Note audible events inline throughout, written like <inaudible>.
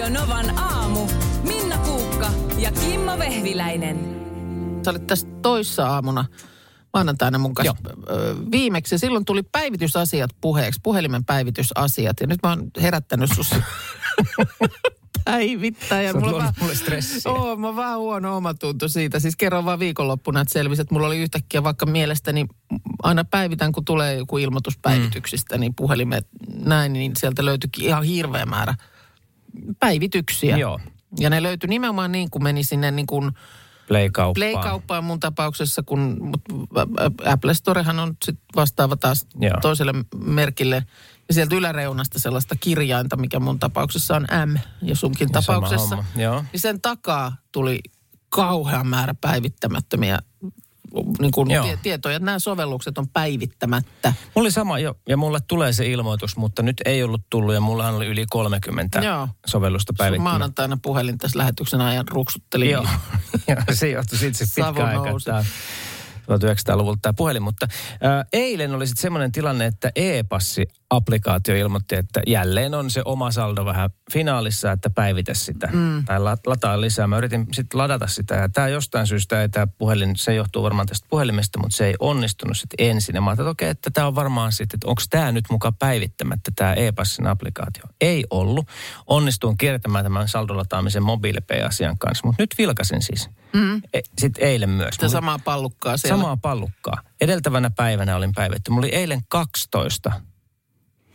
Radio Novan aamu. Minna Kuukka ja Kimmo Vehviläinen. Sä olit tässä toissa aamuna maanantaina mun kanssa ö, viimeksi. Silloin tuli päivitysasiat puheeksi, puhelimen päivitysasiat. Ja nyt mä oon herättänyt sus <laughs> päivittäin. Ja Sä oot mulla on mulle stressiä. Oo, mä oon vähän huono omatunto siitä. Siis kerron vaan viikonloppuna, että selvisi, että mulla oli yhtäkkiä vaikka mielestäni aina päivitän, kun tulee joku ilmoitus päivityksistä, niin puhelimet näin, niin sieltä löytyikin ihan hirveä määrä päivityksiä. Joo. Ja ne löytyi nimenomaan niin, kun meni sinne niin kuin Play-kauppaan. Play-kauppaan mun tapauksessa, kun mut Apple Storehan on sit vastaava taas Joo. toiselle merkille. Ja sieltä yläreunasta sellaista kirjainta, mikä mun tapauksessa on M ja sunkin Ja tapauksessa. joo. Niin sen takaa tuli kauhean määrä päivittämättömiä niin kuin Joo. tie, tietoja, että nämä sovellukset on päivittämättä. Mulla oli sama jo, ja mulle tulee se ilmoitus, mutta nyt ei ollut tullut, ja mullahan oli yli 30 Joo. sovellusta Sun päivittämään. maanantaina puhelin tässä lähetyksen ajan ruksutteli. Joo, <laughs> ja se johtui siitä se pitkä aika, 1900-luvulta tämä puhelin. Mutta ää, eilen oli sitten semmoinen tilanne, että e-passi-applikaatio ilmoitti, että jälleen on se oma saldo vähän finaalissa, että päivitä sitä. Mm. Tai la- lataa lisää. Mä yritin sitten ladata sitä ja tämä jostain syystä ei tämä puhelin, se johtuu varmaan tästä puhelimesta, mutta se ei onnistunut sitten ensin. Ja mä ajattelin, että okei, että tämä on varmaan sitten, että onko tämä nyt mukaan päivittämättä tämä e-passin applikaatio. Ei ollut. Onnistuin kiertämään tämän saldolataamisen mobiilipay-asian kanssa, mutta nyt vilkasin siis. Mm. E- sitten eilen myös. Sitä samaa pallukkaa siellä. Samaa pallukkaa. Edeltävänä päivänä olin päivitty. Mulla oli eilen 12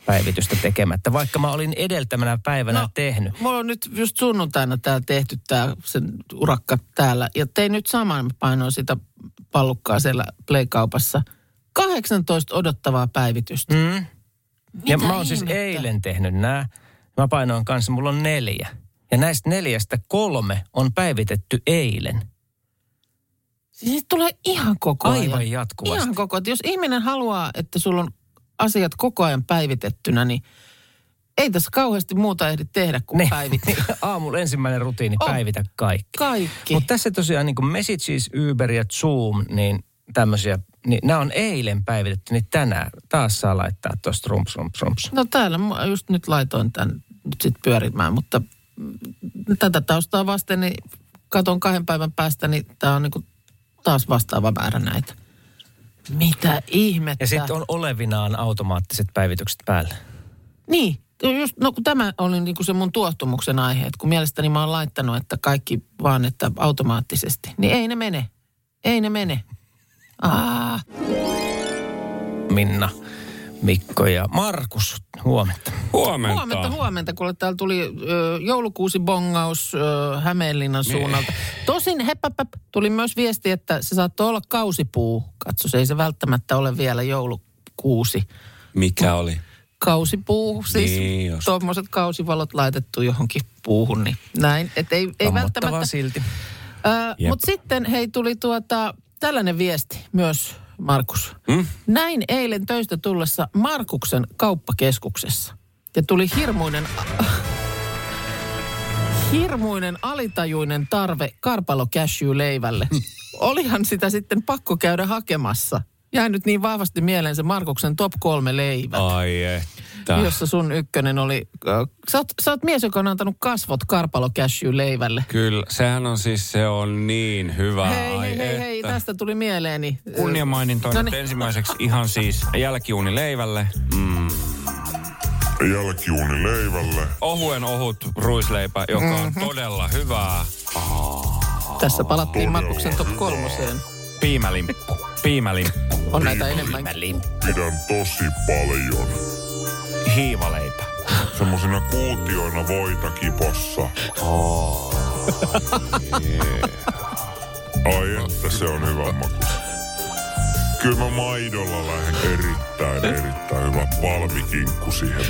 päivitystä tekemättä, vaikka mä olin edeltävänä päivänä No, tehnyt. Mulla on nyt just sunnuntaina täällä tehty tää sen urakka täällä. Ja tein nyt saman, mä painoin sitä pallukkaa siellä Play-kaupassa. 18 odottavaa päivitystä. Mm. Ja mä oon siis eilen tehnyt nämä. Mä painoin kanssa, mulla on neljä. Ja näistä neljästä kolme on päivitetty eilen. Siis tulee ihan koko ajan. Aivan jatkuvasti. Ihan koko ajan. Jos ihminen haluaa, että sulla on asiat koko ajan päivitettynä, niin ei tässä kauheasti muuta ehdi tehdä kuin Ne, päivittää. <laughs> aamulla ensimmäinen rutiini, On. päivitä kaikki. Kaikki. Mutta tässä tosiaan niin kuin Messages, Uber ja Zoom, niin tämmöisiä, niin nämä on eilen päivitetty, niin tänään taas saa laittaa tuosta rumps, rumps, rumps. No täällä mä just nyt laitoin tämän nyt sit pyörimään, mutta tätä taustaa vasten, niin katon kahden päivän päästä, niin tämä on niinku taas vastaava määrä näitä. Mitä ihmettä? Ja sitten on olevinaan automaattiset päivitykset päällä. Niin, just, no kun tämä oli niinku se mun tuottumuksen aihe, että kun mielestäni mä oon laittanut, että kaikki vaan, että automaattisesti, niin ei ne mene. Ei ne mene. Aa, Minna, Mikko ja Markus, huomenta. Huomenta. Huomenta, huomenta, kun täällä tuli ö, joulukuusi bongaus ö, Hämeenlinnan suunnalta. Tosin hepäpäp, tuli myös viesti, että se saattoi olla kausipuu. Katso, se ei se välttämättä ole vielä joulukuusi. Mikä oli? Kausipuu, siis Niin tuommoiset kausivalot laitettu johonkin puuhun, niin näin. Et ei, ei välttämättä. silti. Mutta sitten hei tuli tuota, tällainen viesti myös, Markus. Hmm? Näin eilen töistä tullessa Markuksen kauppakeskuksessa. Ja tuli hirmuinen, hirmuinen alitajuinen tarve karpalo leivälle. <laughs> Olihan sitä sitten pakko käydä hakemassa. Jäi nyt niin vahvasti mieleen se Markuksen top kolme leivät. Ai että. Jossa sun ykkönen oli, äh, sä oot, sä oot mies, joka on antanut kasvot karpalo cashew leivälle. Kyllä, sehän on siis, se on niin hyvä. Hei, Ai hei, hei, hei, että. tästä tuli mieleeni. Kunniamainintoja No nyt niin. ensimmäiseksi ihan siis jälkiuuni leivälle. Mm. jälkiuuni leivälle. Ohuen ohut ruisleipä, joka on Mhm. todella hyvää. Tässä palattiin Markuksen top kolmoseen. Piimälimppu. Piimälimppu. On näitä enemmän. Pidän tosi paljon. Hiivaleipä. Semmosina kuutioina voita kipossa. Ai että se on hyvä maku. Kyllä mä maidolla lähden erittäin, erittäin hyvä palmikinkku siihen.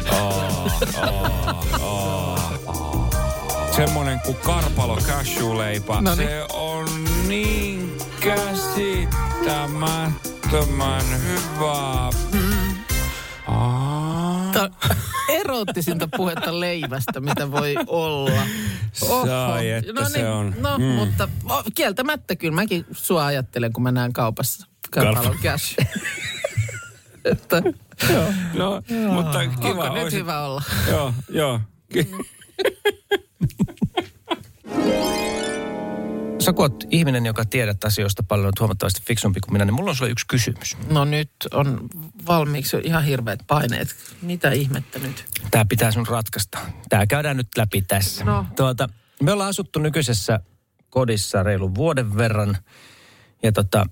Semmonen kuin karpalo cashew-leipä. Noniin. Se on niin käsittämättömän hyvää. Aa. Eroottisinta puhetta leivästä, mitä voi olla. Sai, että se on. No, mm. mutta o, kieltämättä kyllä mäkin sua ajattelen, kun mä näen kaupassa karpalon cash. <laughs> että No, mutta kiva onko nyt olisi. hyvä olla? Joo, joo. Ki- sä kun oot ihminen, joka tiedät asioista paljon, oot huomattavasti fiksumpi kuin minä, niin mulla on sulle yksi kysymys. No nyt on valmiiksi ihan hirveät paineet. Mitä ihmettä nyt? Tämä pitää sun ratkaista. Tämä käydään nyt läpi tässä. No. Tuota, me ollaan asuttu nykyisessä kodissa reilun vuoden verran. Ja tota,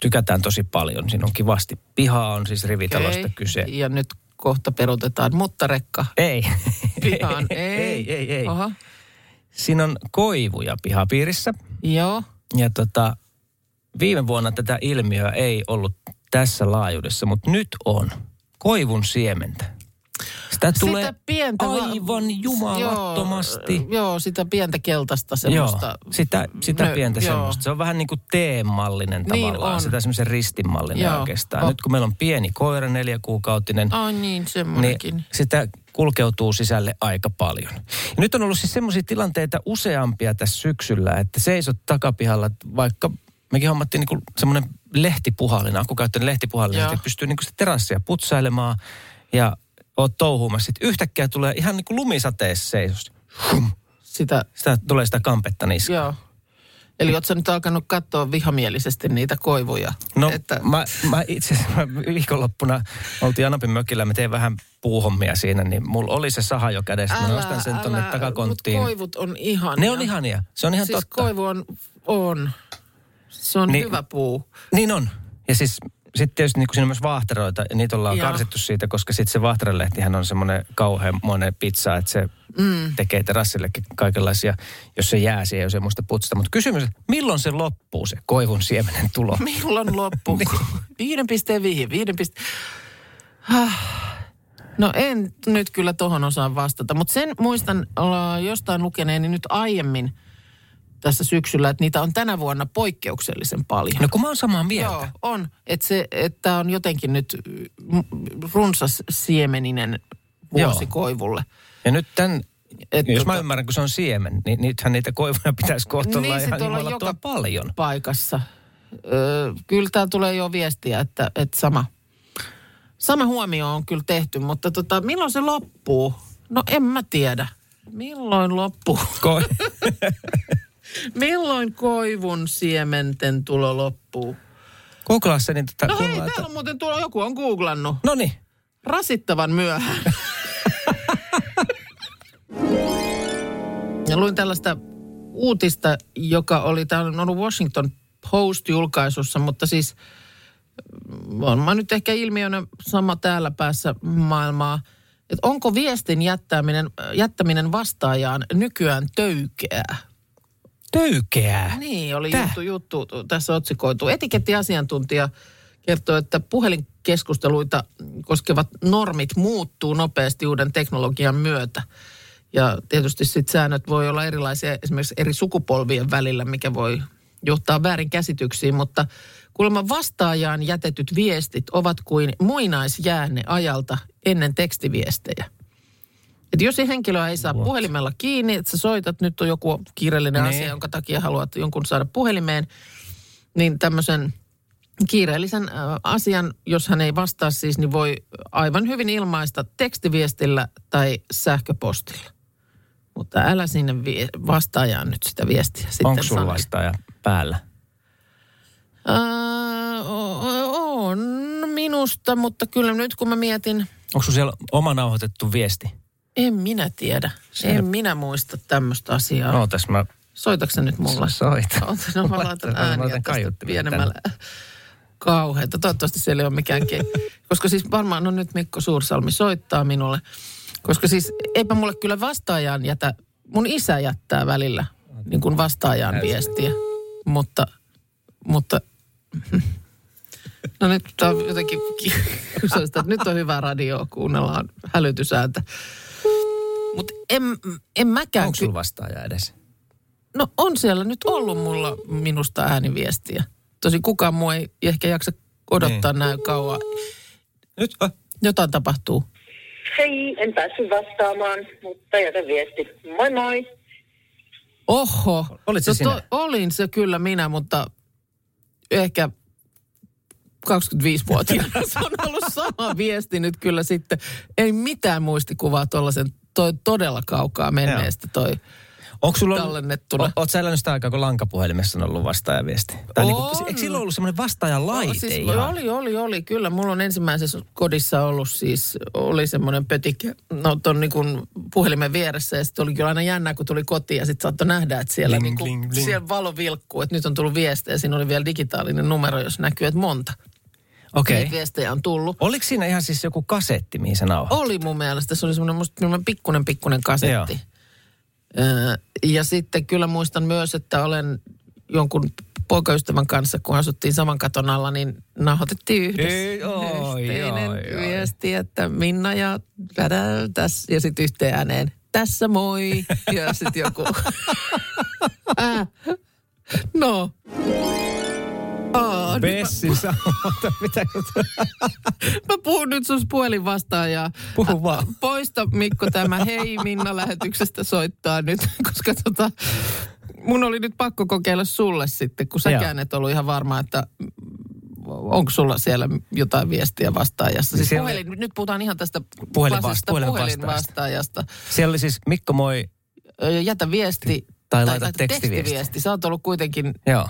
tykätään tosi paljon. Siinä on kivasti. Piha on siis rivitalosta Okei. kyse. Ja nyt kohta perutetaan, mutta rekka. Ei. <laughs> Pihaan. Ei. ei, ei, ei. Aha. Siinä on koivuja pihapiirissä. Joo. Ja tota, viime vuonna tätä ilmiöä ei ollut tässä laajuudessa, mutta nyt on. Koivun siementä. Sitä tulee sitä pientä va- aivan jumalattomasti. Joo, joo, sitä pientä keltaista Joo, semmoista. sitä, sitä Nö, pientä joo. semmoista. Se on vähän niin kuin teemallinen Niin tavallaan. on. Sitä semmoisen ristinmallinen Joo. oikeastaan. Oh. Nyt kun meillä on pieni koira, neljäkuukautinen, Ai niin, niin sitä kulkeutuu sisälle aika paljon. Ja nyt on ollut siis semmoisia tilanteita useampia tässä syksyllä, että seisot takapihalla, vaikka mekin hommattiin niin semmoinen lehtipuhallin, akkukäyttöinen lehtipuhallin, Joo. että pystyy niin sitä terassia putsailemaan ja oot touhuumassa. Sitten yhtäkkiä tulee ihan niin kuin lumisateessa seisos. Sitä, Sitä tulee sitä kampetta niskaan. joo. Eli ootko nyt alkanut katsoa vihamielisesti niitä koivuja? No että, mä, mä itse asiassa viikonloppuna oltiin Anapin mökillä, mä tein vähän puuhommia siinä, niin mulla oli se saha jo kädessä. Mä nostan sen tonne Mut takakonttiin. koivut on ihania. Ne on ihania, se on ihan siis totta. koivu on, on. Se on niin, hyvä puu. Niin on. Ja siis sitten tietysti niin siinä on myös vaahteroita, ja niitä ollaan Joo. karsittu siitä, koska sitten se vaahterelehtihän on semmoinen kauheanmoinen pizza, että se mm. tekee terassillekin kaikenlaisia, jos se jää siihen, jos ei muista putsata. Mutta kysymys, että milloin se loppuu se koivun siemenen tulo? <laughs> Milloin loppu? Niin. Viiden pisteen vihi, viiden pisteen... No en nyt kyllä tohon osaa vastata, mutta sen muistan olla jostain lukeneeni nyt aiemmin tässä syksyllä, että niitä on tänä vuonna poikkeuksellisen paljon. No kun mä oon samaa mieltä. Joo, on. Että se, että on jotenkin nyt runsas siemeninen vuosi Joo. koivulle. Ja nyt tämän, Et jos mä tota- ymmärrän, kun se on siemen, niin nythän niitä koivuja pitäisi kohta olla sit ihan olla jumalattoman paljon. paikassa. Öö, kyllä tää tulee jo viestiä, että, että sama, sama huomio on kyllä tehty, mutta tota, milloin se loppuu? No en mä tiedä. Milloin loppuu? Ko- <laughs> <laughs> Milloin koivun siementen tulo loppuu? Googlassa niin tota, No hei, täällä on muuten tulo, joku on googlannut. No niin, Rasittavan myöhään. <laughs> ja luin tällaista uutista, joka oli, tämä on ollut Washington Post-julkaisussa, mutta siis mm, on mä nyt ehkä ilmiönä sama täällä päässä maailmaa, että onko viestin jättäminen, jättäminen vastaajaan nykyään töykeää? Töykeää. Niin, oli Täh? juttu, juttu tässä otsikoitu. Etikettiasiantuntija kertoo, että puhelinkeskusteluita koskevat normit muuttuu nopeasti uuden teknologian myötä. Ja tietysti sitten säännöt voi olla erilaisia esimerkiksi eri sukupolvien välillä, mikä voi johtaa väärin käsityksiin, mutta kuulemma vastaajaan jätetyt viestit ovat kuin muinaisjäänne ajalta ennen tekstiviestejä. Et jos henkilöä ei saa puhelimella kiinni, että sä soitat, nyt on joku kiireellinen Niin. asia, jonka takia haluat jonkun saada puhelimeen, niin tämmöisen kiireellisen asian, jos hän ei vastaa siis, niin voi aivan hyvin ilmaista tekstiviestillä tai sähköpostilla. Mutta älä sinne vie- vastaajaan nyt sitä viestiä Onko sulla vastaaja päällä? O- on minusta, mutta kyllä nyt kun mä mietin, Onko sulla siellä oma nauhoitettu viesti? En minä tiedä. En minä muista tämmöistä asiaa. No, tässä mä Soitatko nyt mulle? soitan. Oota, no mä laitan ääniä tästä pienemmällä. Kauheeta. Toivottavasti siellä ei ole mikään ke... <laughs> Koska siis varmaan, no nyt Mikko Suursalmi soittaa minulle. Koska siis eipä mulle kyllä vastaajaan jätä, mun isä jättää välillä niin kuin vastaajaan viestiä. Mutta, mutta No nyt on jotenkin <laughs> nyt on hyvä radio, kuunnellaan hälytysääntä. Mutta en, en mäkään... Onko sulla vastaaja edes? No on siellä nyt ollut mulla minusta ääniviestiä. Tosi kukaan muu ei ehkä jaksa odottaa niin. näin kauan. Nyt, oh. Jotain tapahtuu. Hei, en päässyt vastaamaan, mutta jätä viesti. Moi moi. Oho. Olit se no, sinä? olin se kyllä minä, mutta ehkä 25-vuotiaana <laughs> se on ollut sama viesti nyt kyllä sitten. Ei mitään muistikuvaa tuollaisen toi todella kaukaa menneestä toi. Onko sulla tallennettuna. oot sä elänyt sitä aikaa, kun lankapuhelimessa on ollut vastaajaviesti? Tai niinku, On. eikö silloin ollut semmoinen vastaajalaite siis, ihan? oli, oli, oli. Kyllä, mulla on ensimmäisessä kodissa ollut siis, oli semmoinen pötikke, no ton niin kuin puhelimen vieressä. Ja sitten oli kyllä aina jännää, kun tuli kotiin ja sitten saattoi nähdä, että siellä, Bling, niin kuin, bling, bling. siellä valo vilkkuu, että nyt on tullut viestejä. Siinä oli vielä digitaalinen numero, jos näkyy, että monta. Okei. Niitä viestejä on tullut. Oliko siinä ihan siis joku kasetti, mihin sä nauhoit? Oli mun mielestä, se oli semmoinen musta semmoinen pikkunen pikkunen kasetti. Öö, ja sitten kyllä muistan myös, että olen jonkun poikaystävän kanssa, kun asuttiin saman katon alla, niin nauhoitettiin yhdessä. Ei, oi, yhteinen oi, oi. viesti, että Minna ja tädä, tässä, ja sitten yhteen ääneen, tässä moi, <laughs> ja sitten joku, <laughs> äh, no. Bessi <laughs> sanota, mitä? Mä puhun nyt sun puhelin vastaan ja Puhu vaan. poista Mikko tämä Hei Minna lähetyksestä soittaa nyt, <laughs> koska tota, mun oli nyt pakko kokeilla sulle sitten, kun säkään et ollut ihan varma, että onko sulla siellä jotain viestiä vastaajasta. Siis Siellä- puhelin, nyt puhutaan ihan tästä Puhelin vasta- klassisesta puhelin puhelinvastaajasta. Siellä oli siis Mikko moi, Jätä viesti. Tai laita tekstiviesti. Sä oot ollut kuitenkin, joo.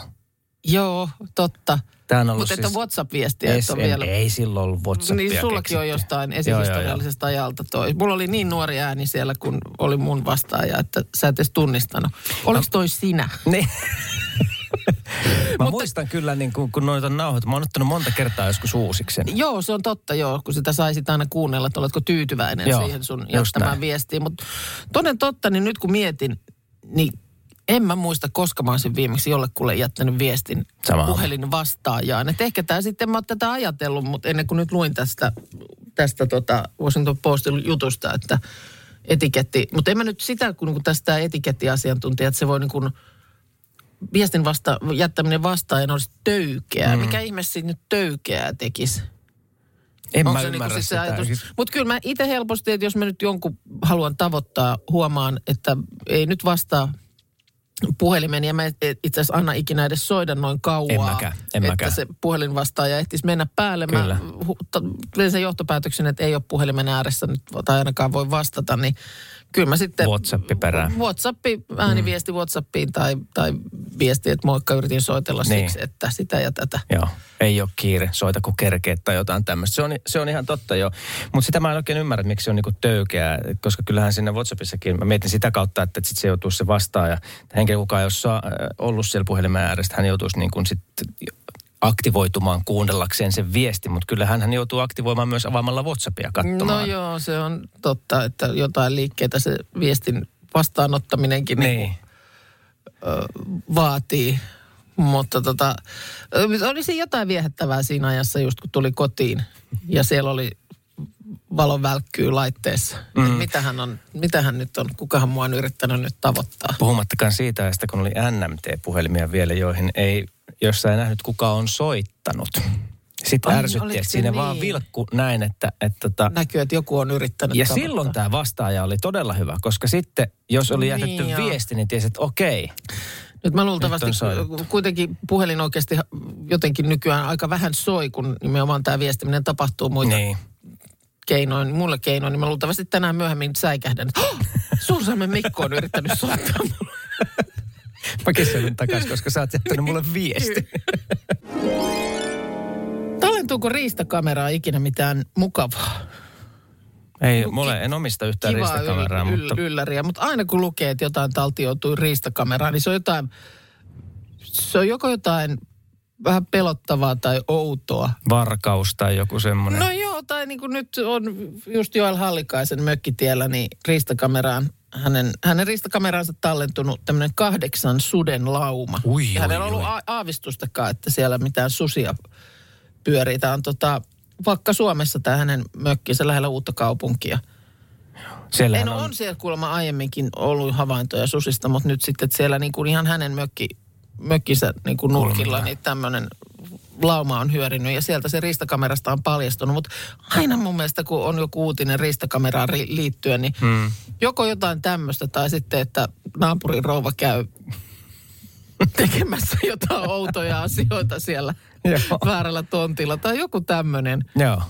Joo, totta. Tää on ollut Mutta siis... että WhatsApp-viestiä ole en- vielä. ei silloin ollut WhatsAppia Niin sullakin on jostain Joo, joo, joo. esihistoriallisesta ajalta toi. Mulla oli niin nuori ääni siellä, kun oli mun vastaaja, että sä et edes tunnistanut. Oliko toi sinä? Niin. <laughs> Mä muistan kyllä, niin kun, kun noita on nauhoitettu, mä oon ottanut monta kertaa joskus uusiksi sen. Joo, se on totta joo, kun sitä saisit aina kuunnella, että oletko tyytyväinen Joo, siihen sun jättämään viestiin. Mutta toden totta, niin nyt kun mietin, niin en mä muista, koska mä olisin viimeksi jollekulle jättänyt viestin Sama. puhelin vastaajaan. Et ehkä tämä sitten, mä oon tätä ajatellut, mutta ennen kuin nyt luin tästä, tästä tota Washington Postin jutusta, että etiketti, mutta en mä nyt sitä, kun kun tästä etikettiasiantuntija, että se voi niin kuin viestin vasta, jättäminen vastaajan olisi töykeää. Mm. Mikä ihme siitä nyt töykeää tekisi? En Onko mä se niinku ymmärrä sit se sitä. ajatus? Siis- Mutta kyllä mä itse helposti, että jos mä nyt jonkun haluan tavoittaa, huomaan, että ei nyt vastaa puhelimen ja mä itse asiassa anna ikinä edes soida noin kauan. En mäkään, en että mäkään. se puhelinvastaaja ehtisi mennä päälle. Kyllä. Mä hu- sen johtopäätöksen, että ei ole puhelimen ääressä nyt tai ainakaan voi vastata, niin kyllä mä sitten... WhatsAppi perään. Whatsappi, ääniviesti Whatsappiin tai, tai viesti, että moikka yritin soitella Niin. siksi, että sitä ja tätä. Joo, ei ole kiire, soita kun kerkeet tai jotain tämmöistä. Se on, se on ihan totta jo. Mutta sitä mä en oikein ymmärrä, että miksi se on niinku töykeää, koska kyllähän sinne WhatsAppissakin, mä mietin sitä kautta, että sit se joutuisi se vastaaja, henkilö kuka ei ole ollut siellä puhelimen ääressä, hän joutuisi niin kuin sit aktivoitumaan kuunnellakseen sen viesti, mutta kyllähän hän joutuu aktivoimaan myös avaamalla WhatsAppia katsomaan. No joo, se on totta, että jotain liikkeitä se viestin vastaanottaminenkin niin. Niin. vaatii. Mutta tota, ö, olisi jotain viehättävää siinä ajassa just kun tuli kotiin ja siellä oli valon välkkyy laitteessa. Mm. Mitähän, on, mitähän nyt on, kukahan mua on yrittänyt nyt tavoittaa. Puhumattakaan siitä, että kun oli NMT-puhelimia vielä, joihin ei, jossa ei nähnyt kuka on soittanut. Sitten Ai, ärsytti, että siinä vaan niin? vilkku näin, että, että tota, Näkyy, että joku on yrittänyt Ja tavoittaa. silloin tämä vastaaja oli todella hyvä, koska sitten jos oli Niin, jätetty joo. viesti, niin tiesi, että okei. Nyt mä luultavasti, Nyt kuitenkin puhelin oikeasti jotenkin nykyään aika vähän soi, kun nimenomaan tämä viestiminen tapahtuu muita Niin. keinoin, mulle keinoin, niin mä luultavasti tänään myöhemmin säikähdän, <gasps> että Mikko on yrittänyt soittaa mulle. Mä kysyn takaisin, koska sä oot jättänyt mulle viesti. <laughs> Tallentuuko riistakameraa ikinä mitään mukavaa? Ei, mulle en omista yhtään Kivaa ristakameraa, yl- mutta yl- ylläriä, mutta aina kun lukee, että jotain taltioitui riistakameraan, niin se on jotain, se on joko jotain vähän pelottavaa tai outoa. varkaus tai joku semmoinen. No joo, tai niin kuin nyt on just Joel Hallikaisen mökkitiellä, niin riistakameraan, hänen, hänen riistakameraansa tallentunut tämmöinen kahdeksan suden lauma. Ui, ja hänellä on ollut a- aavistustakaan, että siellä mitään susia pyörii. Tämä on tota, vaikka Suomessa tämä hänen mökkinsä lähellä uutta kaupunkia. Siellähän En on, on siellä kuulemma aiemminkin ollut havaintoja susista, mutta nyt sitten että siellä niin kuin ihan hänen mökki, mökkinsä niin kuin nurkilla, Kulmilla. niin tämmöinen lauma on hyörinyt ja sieltä se riistakamerasta on paljastunut. Mutta aina mun mielestä, kun on joku uutinen riistakameraan ri- liittyen, niin hmm. joko jotain tämmöistä tai sitten, että naapurin rouva käy tekemässä <laughs> jotain outoja asioita siellä <laughs> väärällä tontilla tai joku tämmöinen. Joo.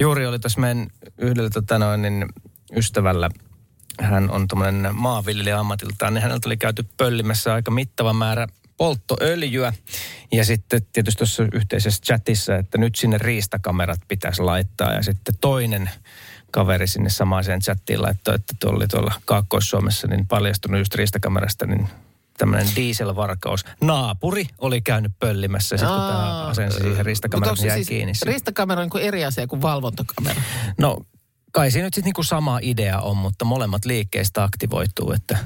Juuri oli tuossa meidän yhdellä tota noin, niin ystävällä hän on tuommoinen maanviljelijä ammatiltaan, niin häneltä oli käyty pöllimässä aika mittava määrä polttoöljyä. Ja sitten tietysti tuossa yhteisessä chatissa, että nyt sinne riistakamerat pitäisi laittaa. Ja sitten toinen kaveri sinne samaiseen chattiin laittoi, että tuolla oli tuolla Kaakkois-Suomessa niin paljastunut just riistakamerasta, niin tämmöinen dieselvarkaus. Naapuri oli käynyt pöllimässä, sitten kun tämä asensi siihen riistakameran, niin jäi siis kiinni. siihen. riistakamera on niin kuin eri asia kuin valvontakamera? No, kai siinä nyt sitten niinku sama idea on, mutta molemmat liikkeistä aktivoituu, että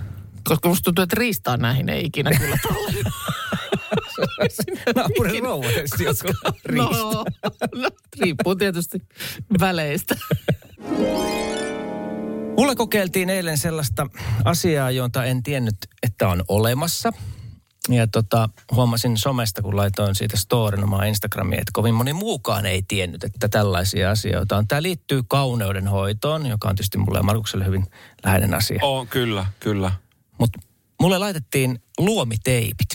Koska musta tuntuu, että riistaa näihin ei ikinä kyllä. <laughs> naapurin rouva riista. No, no, riippuu tietysti väleistä. Mulle kokeiltiin eilen sellaista asiaa, jota en tiennyt, että on olemassa. Ja tota, huomasin somesta, kun laitoin siitä storin omaa Instagramiin, että kovin moni muukaan ei tiennyt, että tällaisia asioita on. Tämä liittyy kauneudenhoitoon, joka on tietysti mulle ja Markukselle hyvin läheinen asia. Oh, kyllä, kyllä. Mutta mulle laitettiin luomiteipit.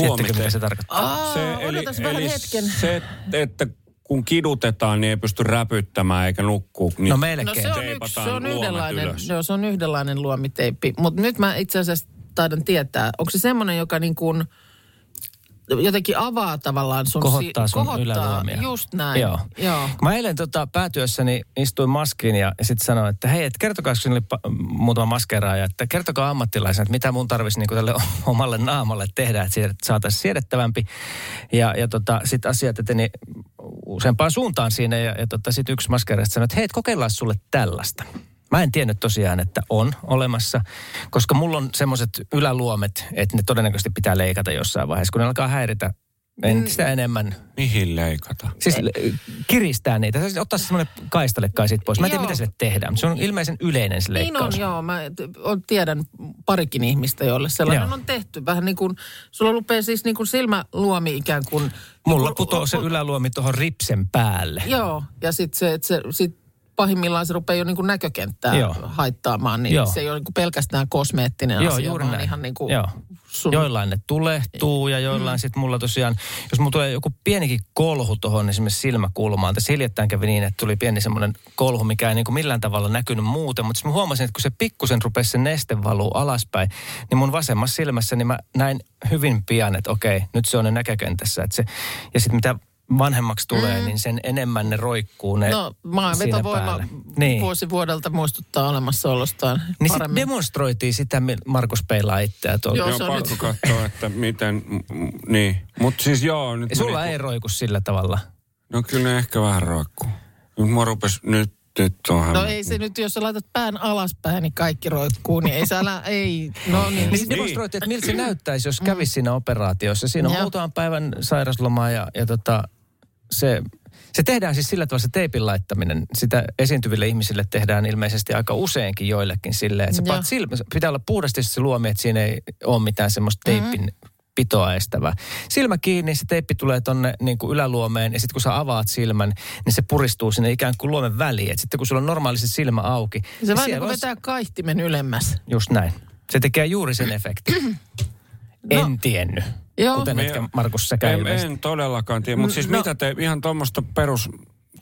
Tiedättekö, mitä se tarkoittaa? Aa, Se, odotas vähän hetken. se, että kun kidutetaan, niin ei pysty räpyttämään eikä nukkuu. Niin No No melkein. se on, yksi, Teipataan se on yhdenlainen, ylös. joo, se on yhdenlainen luomiteippi. Mutta nyt mä itse asiassa taidan tietää, onko se semmoinen, joka niin kuin jotenkin avaa tavallaan sun... Kohottaa sun kohottaa. Just näin. Joo. Joo. Mä eilen tota, päätyössäni istuin maskiin ja, sitten sanoin, että hei, et kertokaa, kun oli pa- muutama maskeraaja, että kertokaa ammattilaisena, että mitä mun tarvitsisi niin tälle <laughs> omalle naamalle tehdä, että saataisiin siedettävämpi. Ja, ja tota, sitten asiat eteni useampaan suuntaan siinä ja, ja tota, sitten yksi maskeeraista sanoi, että hei, et kokeillaan sulle tällaista. Mä en tiennyt tosiaan, että on olemassa, koska mulla on semmoiset yläluomet, että ne todennäköisesti pitää leikata jossain vaiheessa, kun ne alkaa häiritä entistä enemmän Mihin leikata? Siis kiristää niitä. Siis ottaa se semmoinen kaistalle kai siitä pois. Mä en tiedä, mitä sille tehdään, mutta se on ilmeisen yleinen se Niin leikkaus. on, joo. Mä on, tiedän parikin ihmistä, joille sellainen Joo. on tehty. Vähän niin kuin, sulla lupee siis niin kuin silmäluomi ikään kuin... Mulla niin putoo se yläluomi tuohon ripsen päälle. Joo, ja sitten se, että se sit pahimmillaan se rupeaa jo niin kuin näkökenttää Joo. haittaamaan, niin Joo. se ei ole niin kuin pelkästään kosmeettinen Joo, asia, juuri vaan näin. ihan niin kuin Joo. sun... Joillain ne tulehtuu ja joillain mm. sitten mulla tosiaan, jos mulla tulee joku pienikin kolhu tuohon esimerkiksi silmäkulmaan. Tässä hiljattain kävi niin, että tuli pieni semmoinen kolhu, mikä ei niin kuin millään tavalla näkynyt muuten. Mutta mä huomasin, että kun se pikkusen rupesi se neste valuu alaspäin, niin mun vasemmassa silmässä niin mä näin hyvin pian, että okei, nyt se on ne näkökentässä. Että se, ja sitten mitä vanhemmaksi tulee, mm. niin sen enemmän ne roikkuu ne No, siinä maanvetovoima. Niin. vuosi vuodelta muistuttaa olemassaolostaan Niin paremmin. demonstroitiin sitä, Markus peilaa itseään tuolla. Joo, Joo, se on pakko nyt- katsoa, että miten, niin. Mutta siis joo, nyt sulla meni- ei roiku sillä tavalla. No kyllä ne ehkä vähän roikkuu. Mua rupes, nyt, nyt on No ei se nyt, jos sä laitat pään alaspäin, niin kaikki roikkuu, niin ei sä älä, <laughs> ei, no niin. Niin niin. demonstroitiin, että miltä se näyttäisi, jos kävisi siinä operaatiossa. Siinä on Joo. muutaman päivän sairaslomaa ja, ja tota, se, se tehdään siis sillä tavalla se teipin laittaminen. Sitä esiintyville ihmisille tehdään ilmeisesti aika useinkin joillekin silleen, että se paat silmä, pitää olla puhdasti se luomi, että siinä ei ole mitään semmoista teipin Mm-hmm. Pitoa estävää. Silmä kiinni, se teippi tulee tonne niin kuin yläluomeen ja sitten kun sä avaat silmän, niin se puristuu sinne ikään kuin luomen väliin. Et sitten kun sulla on normaalisti silmä auki, Se niin vähän niin kuin olisi- vetää kaihtimen ylemmäs. Just näin. Se tekee juuri sen efektin. en tiennyt. Joo. Kuten Me- etkä Markus säkä en, ilmeisesti. en todellakaan tiedä, mutta siis No- mitä te, ihan tuommoista perus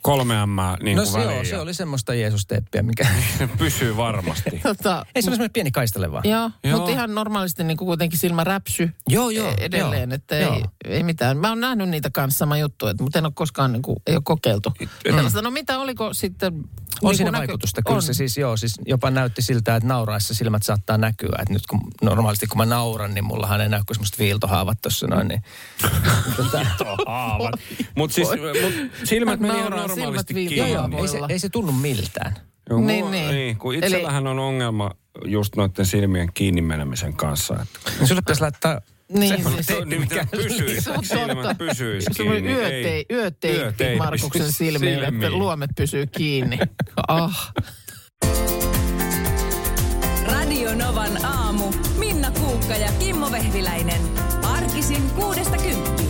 kolme M niin No kuin se, väliin joo, se ja oli semmoista Jeesus-teppiä, mikä... <laughs> pysyy varmasti. Tota, Ei se ole semmoinen pieni kaistale vaan. Joo, Joo. mutta ihan normaalisti niin kuin kuitenkin silmä räpsy Joo, joo, e- edelleen, joo, että ei, joo. ei mitään. Mä oon nähnyt niitä kanssa sama juttu, että, mutta en ole koskaan niin kuin, ei ole kokeiltu. Sellaista, no mitä oliko sitten? On niin siinä vaikutusta. Kyllä on. se siis, joo, siis jopa näytti siltä, että nauraessa silmät saattaa näkyä. Että nyt kun normaalisti kun mä nauran, niin mullahan ei näy kuin semmoista viiltohaavat tuossa noin. Niin. <laughs> tota, Mutta siis mut silmät meni ihan normaalisti silmät kiinni. viiltää. ei, se, ei se tunnu miltään. Joo, Niin, niin, niin. niin. kun Eli- itsellähän on ongelma just noiden silmien kiinni menemisen kanssa. Että sulle pitäisi laittaa Niin, siis- teippi, Nimittäin mikä... pysyisi, Se on silmät totta. pysyisi kiinni. yötei, Ei. yöteippi Yöteippi Markuksen silmiin, että silmiin. luomet pysyy kiinni. <laughs> Ah. Radio Novan aamu. Minna Kuukka ja Kimmo Vehviläinen. Arkisin kuudesta kymppiin.